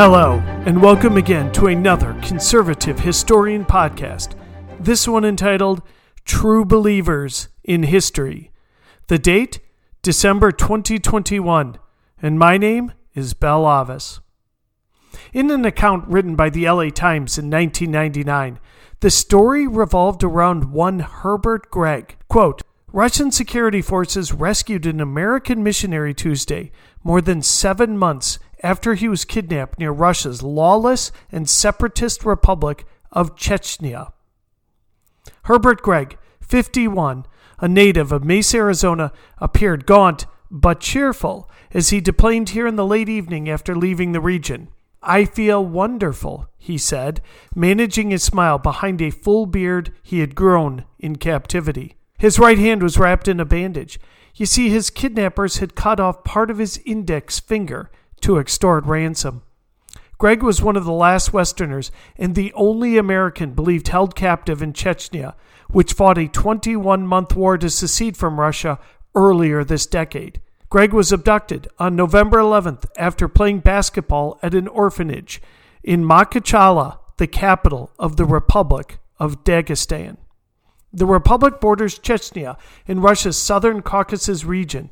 Hello, and welcome again to another conservative historian podcast. This one entitled True Believers in History. The date, December 2021, and my name is Bell Avis. In an account written by the LA Times in 1999, the story revolved around one Herbert Gregg. Quote, Russian security forces rescued an American missionary Tuesday, more than seven months after he was kidnapped near Russia's lawless and separatist republic of Chechnya. Herbert Gregg, 51, a native of Mesa, Arizona, appeared gaunt but cheerful as he deplaned here in the late evening after leaving the region. I feel wonderful, he said, managing his smile behind a full beard he had grown in captivity. His right hand was wrapped in a bandage. You see, his kidnappers had cut off part of his index finger to extort ransom. Gregg was one of the last Westerners and the only American believed held captive in Chechnya, which fought a 21 month war to secede from Russia earlier this decade. Gregg was abducted on November 11th after playing basketball at an orphanage in Makhachkala, the capital of the Republic of Dagestan. The republic borders Chechnya in Russia's southern Caucasus region.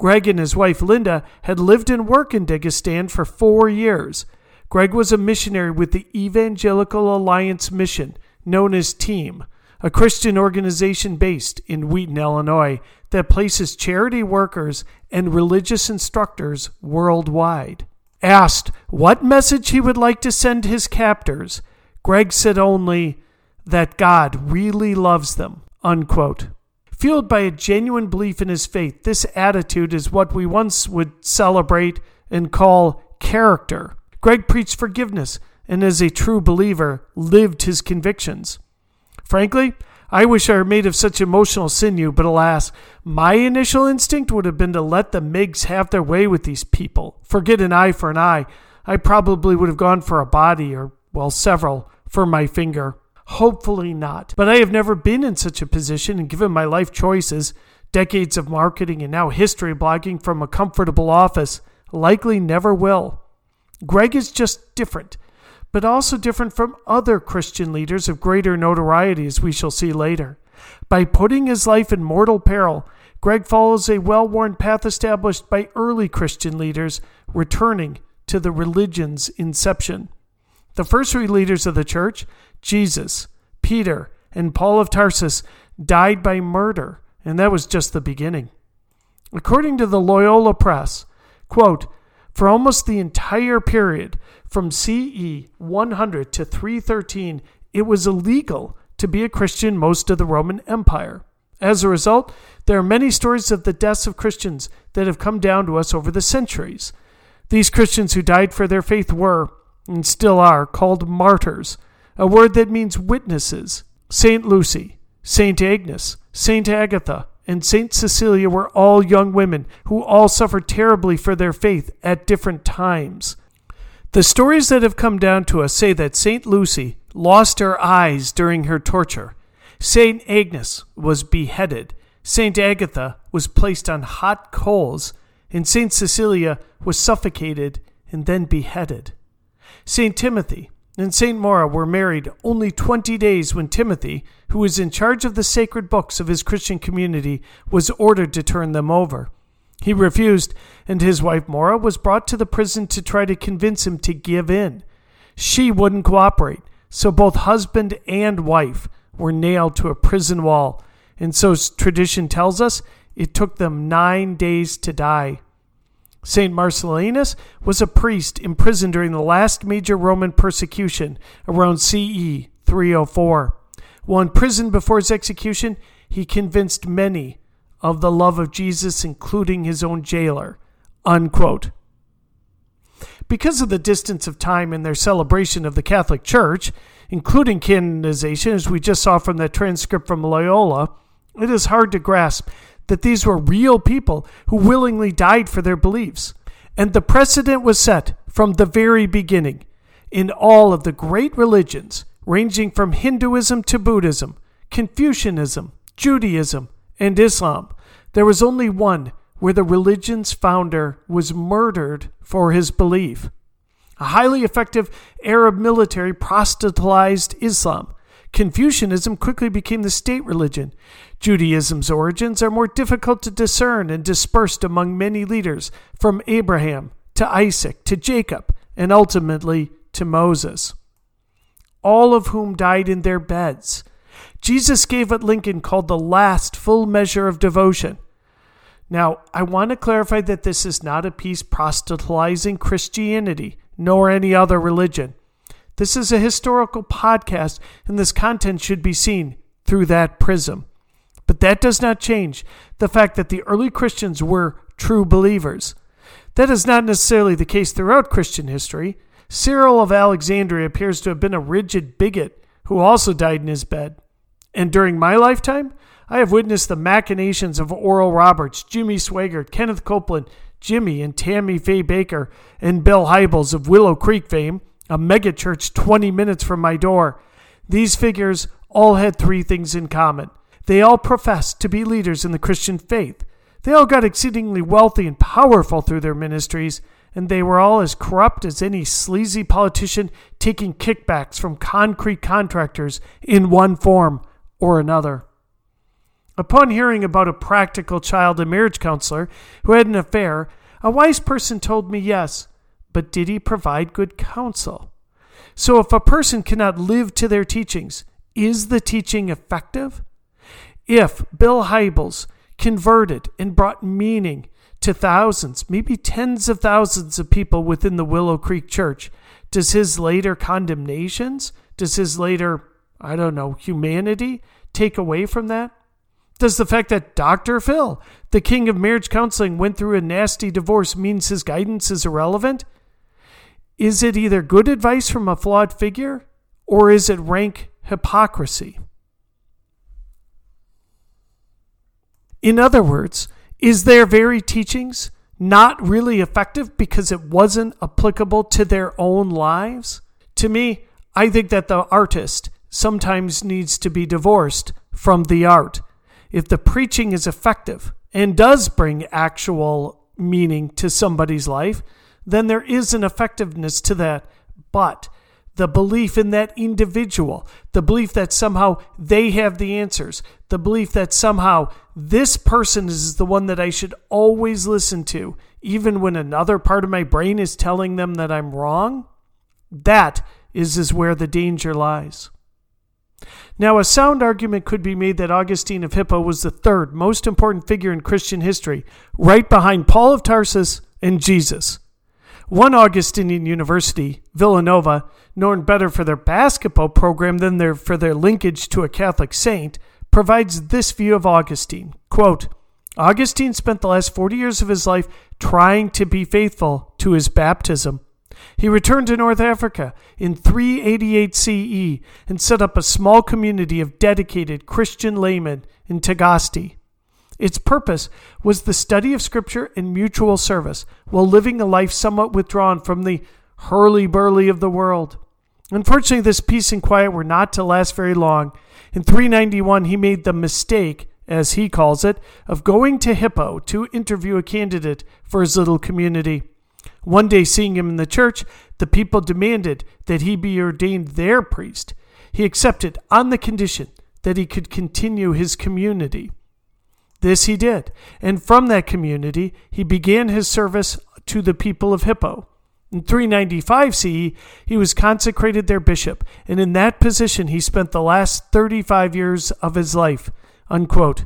Gregg and his wife Linda had lived and worked in Dagestan for four years. Gregg was a missionary with the Evangelical Alliance Mission, known as TEAM, a Christian organization based in Wheaton, Illinois, that places charity workers and religious instructors worldwide. Asked what message he would like to send his captors, Gregg said only, that God really loves them. Unquote. Fueled by a genuine belief in his faith, this attitude is what we once would celebrate and call character. Gregg preached forgiveness and, as a true believer, lived his convictions. Frankly, I wish I were made of such emotional sinew, but alas, my initial instinct would have been to let the MiGs have their way with these people. Forget an eye for an eye. I probably would have gone for a body, or, well, several, for my finger. Hopefully not. But I have never been in such a position, and given my life choices, decades of marketing, and now history blogging from a comfortable office, likely never will. Gregg is just different, but also different from other Christian leaders of greater notoriety, as we shall see later. By putting his life in mortal peril, Gregg follows a well worn path established by early Christian leaders, returning to the religion's inception. The first three leaders of the church, Jesus, Peter, and Paul of Tarsus, died by murder, and that was just the beginning. According to the Loyola Press, quote, for almost the entire period from CE 100 to 313, it was illegal to be a Christian most of the Roman Empire. As a result, there are many stories of the deaths of Christians that have come down to us over the centuries. These Christians who died for their faith were, and still are, called martyrs, a word that means witnesses. Saint Lucy, Saint Agnes, Saint Agatha, and Saint Cecilia were all young women who all suffered terribly for their faith at different times. The stories that have come down to us say that Saint Lucy lost her eyes during her torture. Saint Agnes was beheaded. Saint Agatha was placed on hot coals, and Saint Cecilia was suffocated and then beheaded. St. Timothy and St. Maura were married only 20 days when Timothy, who was in charge of the sacred books of his Christian community, was ordered to turn them over. He refused, and his wife Maura was brought to the prison to try to convince him to give in. She wouldn't cooperate, so both husband and wife were nailed to a prison wall, and so tradition tells us it took them nine days to die. St. Marcellinus was a priest imprisoned during the last major Roman persecution around CE 304. While in prison before his execution, he convinced many of the love of Jesus, including his own jailer. Unquote. Because of the distance of time in their celebration of the Catholic Church, including canonization, as we just saw from that transcript from Loyola, it is hard to grasp that these were real people who willingly died for their beliefs. And the precedent was set from the very beginning in all of the great religions, ranging from Hinduism to Buddhism, Confucianism, Judaism, and Islam. There was only one where the religion's founder was murdered for his belief. A highly effective Arab military proselytized Islam. Confucianism quickly became the state religion. Judaism's origins are more difficult to discern and dispersed among many leaders, from Abraham to Isaac to Jacob, and ultimately to Moses, all of whom died in their beds. Jesus gave what Lincoln called the last full measure of devotion. Now, I want to clarify that this is not a piece proselytizing Christianity, nor any other religion. This is a historical podcast, and this content should be seen through that prism. But that does not change the fact that the early Christians were true believers. That is not necessarily the case throughout Christian history. Cyril of Alexandria appears to have been a rigid bigot who also died in his bed. And during my lifetime, I have witnessed the machinations of Oral Roberts, Jimmy Swaggart, Kenneth Copeland, Jimmy and Tammy Faye Bakker, and Bill Hybels of Willow Creek fame, a megachurch 20 minutes from my door. These figures all had three things in common. They all professed to be leaders in the Christian faith. They all got exceedingly wealthy and powerful through their ministries, and they were all as corrupt as any sleazy politician taking kickbacks from concrete contractors in one form or another. Upon hearing about a practical child and marriage counselor who had an affair, a wise person told me yes, but did he provide good counsel? So if a person cannot live to their teachings, is the teaching effective? If Bill Hybels converted and brought meaning to thousands, maybe tens of thousands of people within the Willow Creek Church, does his later condemnations, does his later, I don't know, humanity take away from that? Does the fact that Dr. Phil, the king of marriage counseling, went through a nasty divorce means his guidance is irrelevant? Is it either good advice from a flawed figure or is it rank hypocrisy? In other words, is their very teachings not really effective because it wasn't applicable to their own lives? To me, I think that the artist sometimes needs to be divorced from the art if the preaching is effective and does bring actual meaning to somebody's life, then there is an effectiveness to that. But the belief in that individual, the belief that somehow they have the answers, the belief that somehow this person is the one that I should always listen to, even when another part of my brain is telling them that I'm wrong, that is, is where the danger lies. Now, a sound argument could be made that Augustine of Hippo was the third most important figure in Christian history, right behind Paul of Tarsus and Jesus. One Augustinian university, Villanova, known better for their basketball program than their, for their linkage to a Catholic saint, provides this view of Augustine. Quote, Augustine spent the last 40 years of his life trying to be faithful to his baptism. He returned to North Africa in 388 CE and set up a small community of dedicated Christian laymen in Tagaste. Its purpose was the study of Scripture and mutual service while living a life somewhat withdrawn from the hurly burly of the world. Unfortunately, this peace and quiet were not to last very long. In 391, he made the mistake, as he calls it, of going to Hippo to interview a candidate for his little community. One day, seeing him in the church, the people demanded that he be ordained their priest. He accepted on the condition that he could continue his community. This he did, and from that community he began his service to the people of Hippo. In 395 CE, he was consecrated their bishop, and in that position he spent the last 35 years of his life. Unquote.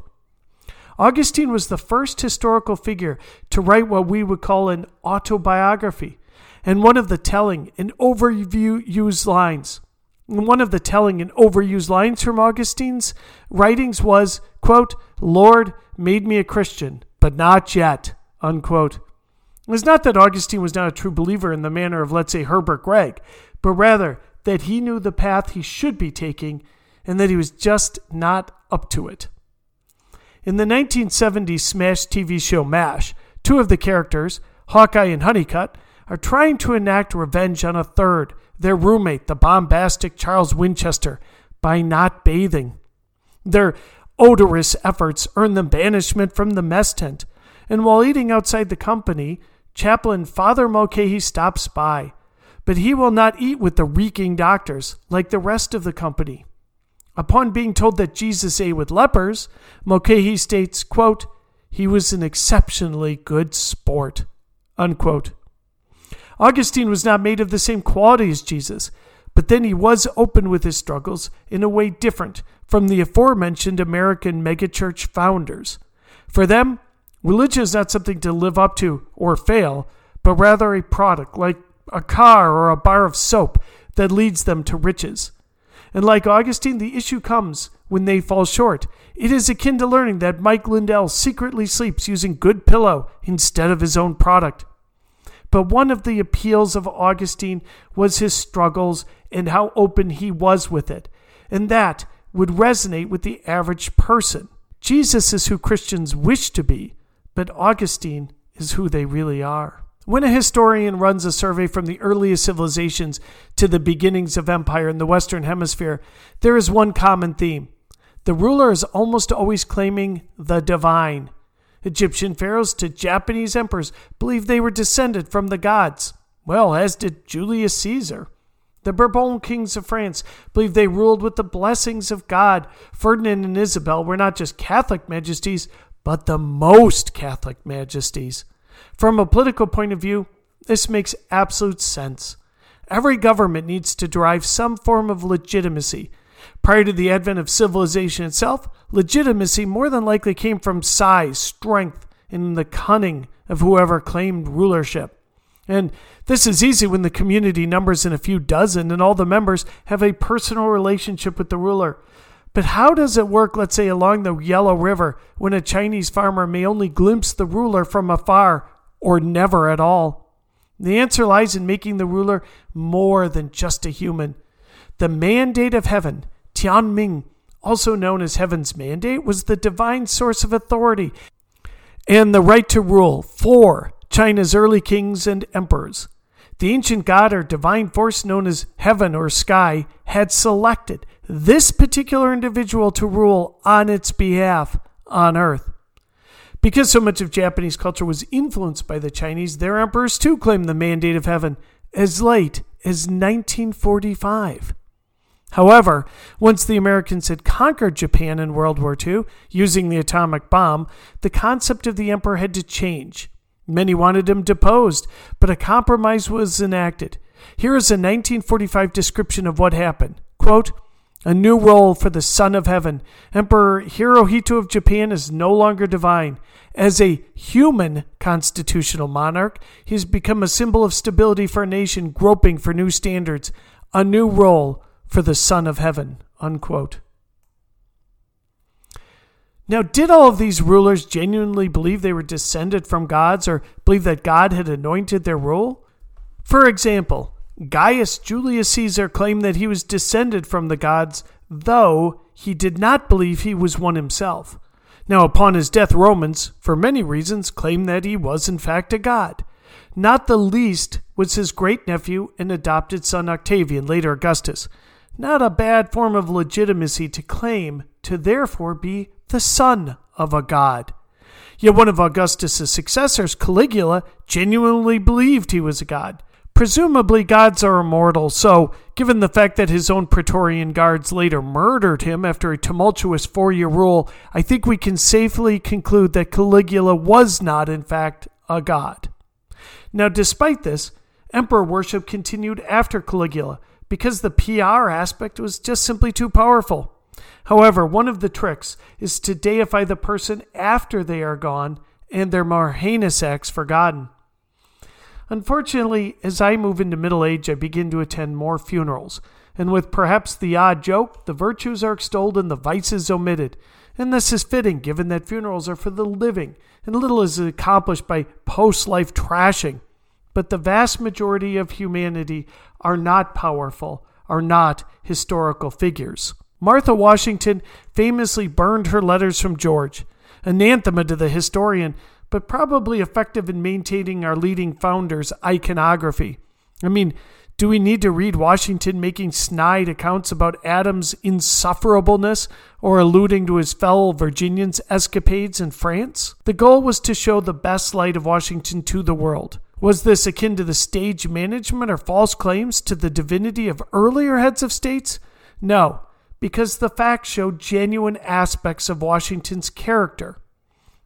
Augustine was the first historical figure to write what we would call an autobiography, and one of the telling and overused lines. One of the telling and overused lines from Augustine's writings was, quote, Lord made me a Christian, but not yet, unquote. It was not that Augustine was not a true believer in the manner of, let's say, Herbert Gregg, but rather that he knew the path he should be taking and that he was just not up to it. In the 1970s smash TV show MASH, two of the characters, Hawkeye and Honeycutt, are trying to enact revenge on a third, their roommate, the bombastic Charles Winchester, by not bathing. Their odorous efforts earn them banishment from the mess tent, and while eating outside the company, chaplain Father Mulcahy stops by. but he will not eat with the reeking doctors like the rest of the company. Upon being told that Jesus ate with lepers, Mulcahy states, quote, he was an exceptionally good sport. Unquote. Augustine was not made of the same quality as Jesus, but then he was open with his struggles in a way different from the aforementioned American megachurch founders. For them, religion is not something to live up to or fail, but rather a product like a car or a bar of soap that leads them to riches. And like Augustine, the issue comes when they fall short. It is akin to learning that Mike Lindell secretly sleeps using good pillow instead of his own product. But one of the appeals of Augustine was his struggles and how open he was with it. And that would resonate with the average person. Jesus is who Christians wish to be, but Augustine is who they really are. When a historian runs a survey from the earliest civilizations to the beginnings of empire in the Western Hemisphere, there is one common theme. The ruler is almost always claiming the divine. Egyptian pharaohs to Japanese emperors believed they were descended from the gods, well, as did Julius Caesar. The Bourbon kings of France believed they ruled with the blessings of God. Ferdinand and Isabel were not just Catholic majesties, but the most Catholic majesties. From a political point of view, this makes absolute sense. Every government needs to derive some form of legitimacy. Prior to the advent of civilization itself, legitimacy more than likely came from size, strength, and the cunning of whoever claimed rulership. And this is easy when the community numbers in a few dozen and all the members have a personal relationship with the ruler. But how does it work, let's say, along the Yellow River when a Chinese farmer may only glimpse the ruler from afar or never at all? The answer lies in making the ruler more than just a human. The mandate of heaven, Tianming, also known as heaven's mandate, was the divine source of authority and the right to rule for China's early kings and emperors. The ancient god or divine force known as heaven or sky had selected this particular individual to rule on its behalf on earth. Because so much of Japanese culture was influenced by the Chinese, their emperors too claimed the mandate of heaven as late as 1945. However, once the Americans had conquered Japan in World War II using the atomic bomb, the concept of the emperor had to change. Many wanted him deposed, but a compromise was enacted. Here is a 1945 description of what happened. Quote, a new role for the Son of Heaven. Emperor Hirohito of Japan is no longer divine. As a human constitutional monarch, he has become a symbol of stability for a nation groping for new standards, a new role for the Son of Heaven. Unquote. Now, did all of these rulers genuinely believe they were descended from gods or believe that God had anointed their rule? For example, Gaius Julius Caesar claimed that he was descended from the gods, though he did not believe he was one himself. Now, upon his death, Romans, for many reasons, claimed that he was in fact a god. Not the least was his great nephew and adopted son Octavian, later Augustus. Not a bad form of legitimacy to claim to therefore be the son of a god. Yet one of Augustus's successors, Caligula, genuinely believed he was a god. Presumably, gods are immortal, so, given the fact that his own Praetorian guards later murdered him after a tumultuous four year rule, I think we can safely conclude that Caligula was not, in fact, a god. Now, despite this, emperor worship continued after Caligula because the PR aspect was just simply too powerful. However, one of the tricks is to deify the person after they are gone and their more heinous acts forgotten. Unfortunately, as I move into middle age, I begin to attend more funerals, and with perhaps the odd joke, the virtues are extolled and the vices omitted. And this is fitting, given that funerals are for the living, and little is accomplished by post life trashing. But the vast majority of humanity are not powerful, are not historical figures. Martha Washington famously burned her letters from George, anathema to the historian, but probably effective in maintaining our leading founders' iconography. I mean, do we need to read Washington making snide accounts about Adams' insufferableness or alluding to his fellow Virginians' escapades in France? The goal was to show the best light of Washington to the world. Was this akin to the stage management or false claims to the divinity of earlier heads of states? No, because the facts show genuine aspects of Washington's character.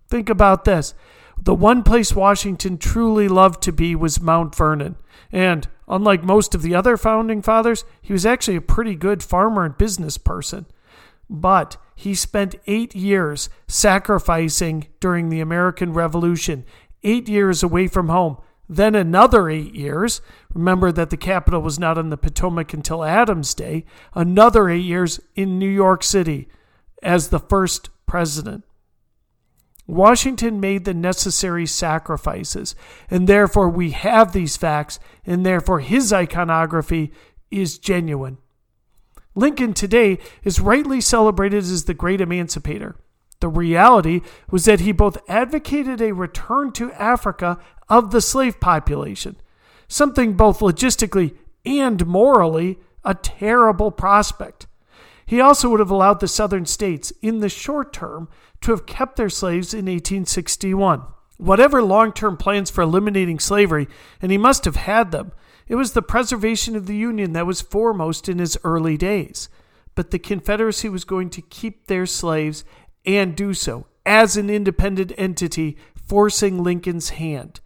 Think about this. The one place Washington truly loved to be was Mount Vernon. And, unlike most of the other founding fathers, he was actually a pretty good farmer and business person. But he spent eight years sacrificing during the American Revolution, eight years away from home, then another eight years. Remember that the capital was not on the Potomac until Adams' day. Another eight years in New York City as the first president. Washington made the necessary sacrifices, and therefore we have these facts, and therefore his iconography is genuine. Lincoln today is rightly celebrated as the great emancipator. The reality was that he both advocated a return to Africa of the slave population, something both logistically and morally a terrible prospect. He also would have allowed the southern states, in the short term, to have kept their slaves in 1861. Whatever long term plans for eliminating slavery, and he must have had them, it was the preservation of the Union that was foremost in his early days. But the Confederacy was going to keep their slaves and do so as an independent entity, forcing Lincoln's hand.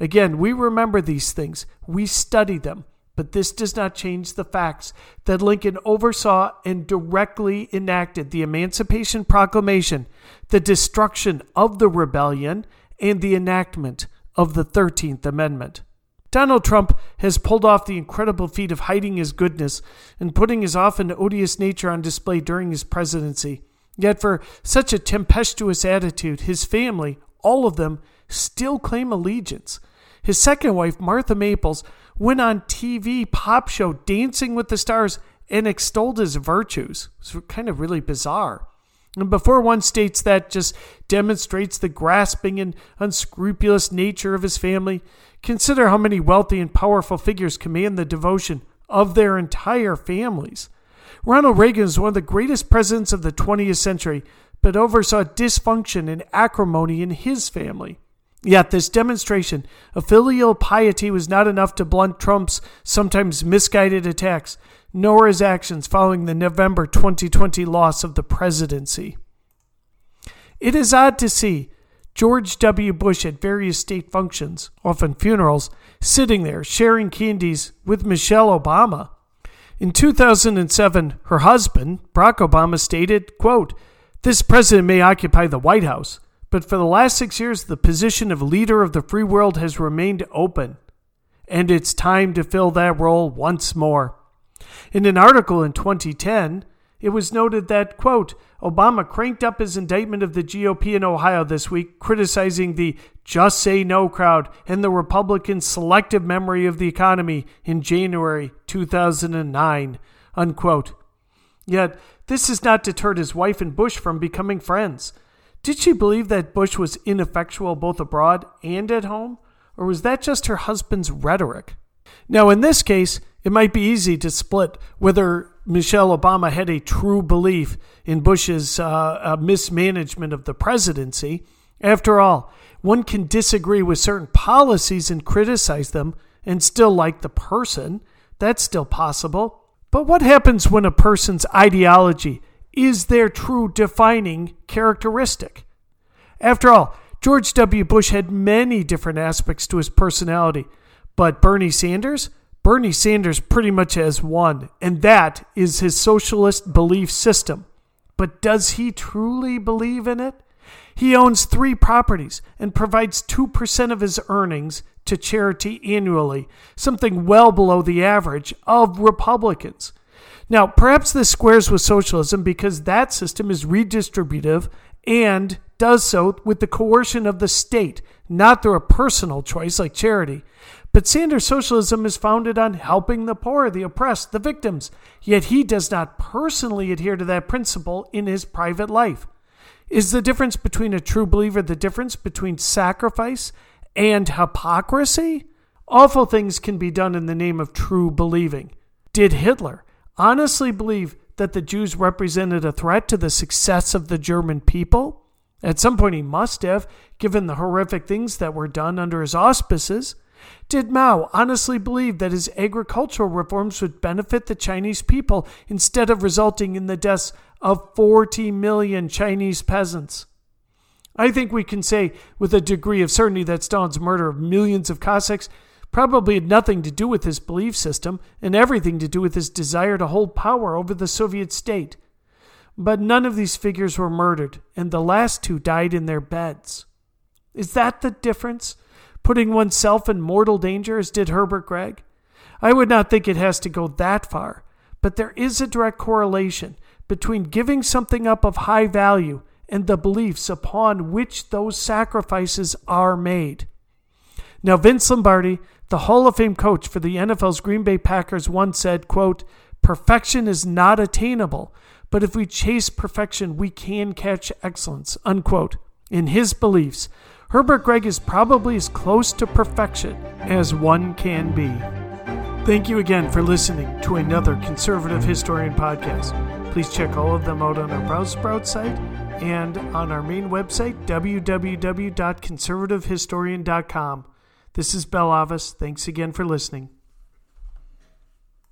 Again, we remember these things, we study them, but this does not change the facts that Lincoln oversaw and directly enacted the Emancipation Proclamation, the destruction of the rebellion, and the enactment of the 13th Amendment. Donald Trump has pulled off the incredible feat of hiding his goodness and putting his often odious nature on display during his presidency. Yet, for such a tempestuous attitude, his family, all of them, still claim allegiance. His second wife, Marla Maples, went on TV pop show Dancing with the Stars and extolled his virtues. It's kind of really bizarre. And before one states that just demonstrates the grasping and unscrupulous nature of his family, consider how many wealthy and powerful figures command the devotion of their entire families. Ronald Reagan is one of the greatest presidents of the 20th century, but oversaw dysfunction and acrimony in his family. Yet this demonstration of filial piety was not enough to blunt Trump's sometimes misguided attacks, nor his actions following the November 2020 loss of the presidency. It is odd to see George W. Bush at various state functions, often funerals, sitting there sharing candies with Michelle Obama. In 2007, her husband, Barack Obama, stated, quote, This president may occupy the White House, but for the last six years, the position of leader of the free world has remained open. And it's time to fill that role once more. In an article in 2010, it was noted that, quote, Obama cranked up his indictment of the GOP in Ohio this week, criticizing the Just Say No crowd and the Republican selective memory of the economy in January 2009, unquote. Yet, this has not deterred his wife and Bush from becoming friends. Did she believe that Bush was ineffectual both abroad and at home? Or was that just her husband's rhetoric? Now, in this case, it might be easy to split whether Michelle Obama had a true belief in Bush's uh, uh, mismanagement of the presidency. After all, one can disagree with certain policies and criticize them and still like the person. That's still possible. But what happens when a person's ideology is their true defining characteristic. After all, George W. Bush had many different aspects to his personality, but Bernie Sanders, Bernie Sanders pretty much has one, and that is his socialist belief system. But does he truly believe in it? He owns three properties and provides 2% of his earnings to charity annually, something well below the average of Republicans. Now, perhaps this squares with socialism because that system is redistributive and does so with the coercion of the state, not through a personal choice like charity. But Sanders' socialism is founded on helping the poor, the oppressed, the victims, yet he does not personally adhere to that principle in his private life. Is the difference between a true believer the difference between sacrifice and hypocrisy? Awful things can be done in the name of true believing. Did Hitler honestly believe that the Jews represented a threat to the success of the German people? At some point, he must have, given the horrific things that were done under his auspices. Did Mao honestly believe that his agricultural reforms would benefit the Chinese people instead of resulting in the deaths of 40 million Chinese peasants? I think we can say with a degree of certainty that Stalin's murder of millions of Cossacks probably had nothing to do with his belief system and everything to do with his desire to hold power over the Soviet state. But none of these figures were murdered, and the last two died in their beds. Is that the difference? Putting oneself in mortal danger, as did Herbert Gregg? I would not think it has to go that far, but there is a direct correlation between giving something up of high value and the beliefs upon which those sacrifices are made. Now, Vince Lombardi, the Hall of Fame coach for the NFL's Green Bay Packers, once said, quote, Perfection is not attainable, but if we chase perfection, we can catch excellence, unquote. In his beliefs, Herbert Gregg is probably as close to perfection as one can be. Thank you again for listening to another Conservative Historian podcast. Please check all of them out on our Buzzsprout site and on our main website, www.conservativehistorian.com. This is Bell Avis. Thanks again for listening.